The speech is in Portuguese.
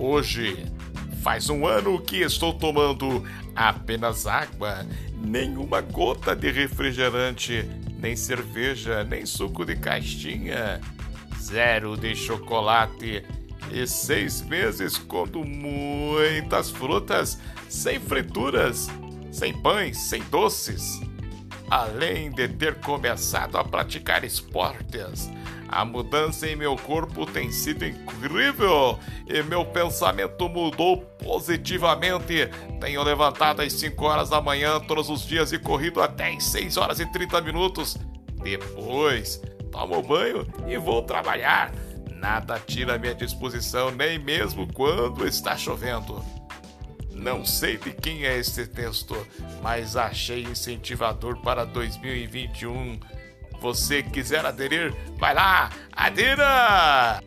hoje. Faz um ano que estou tomando apenas água, nenhuma gota de refrigerante, nem cerveja, nem suco de caixinha, zero de chocolate e seis meses comendo muitas frutas, sem frituras, sem pães, sem doces. Além de ter começado a praticar esportes, a mudança em meu corpo tem sido incrível e meu pensamento mudou positivamente. Tenho levantado às 5 horas da manhã todos os dias e corrido até às 6 horas e 30 minutos. Depois, tomo banho e vou trabalhar. Nada tira minha disposição, nem mesmo quando está chovendo. Não sei de quem é esse texto, mas achei incentivador para 2021. Você quiser aderir, vai lá, adira!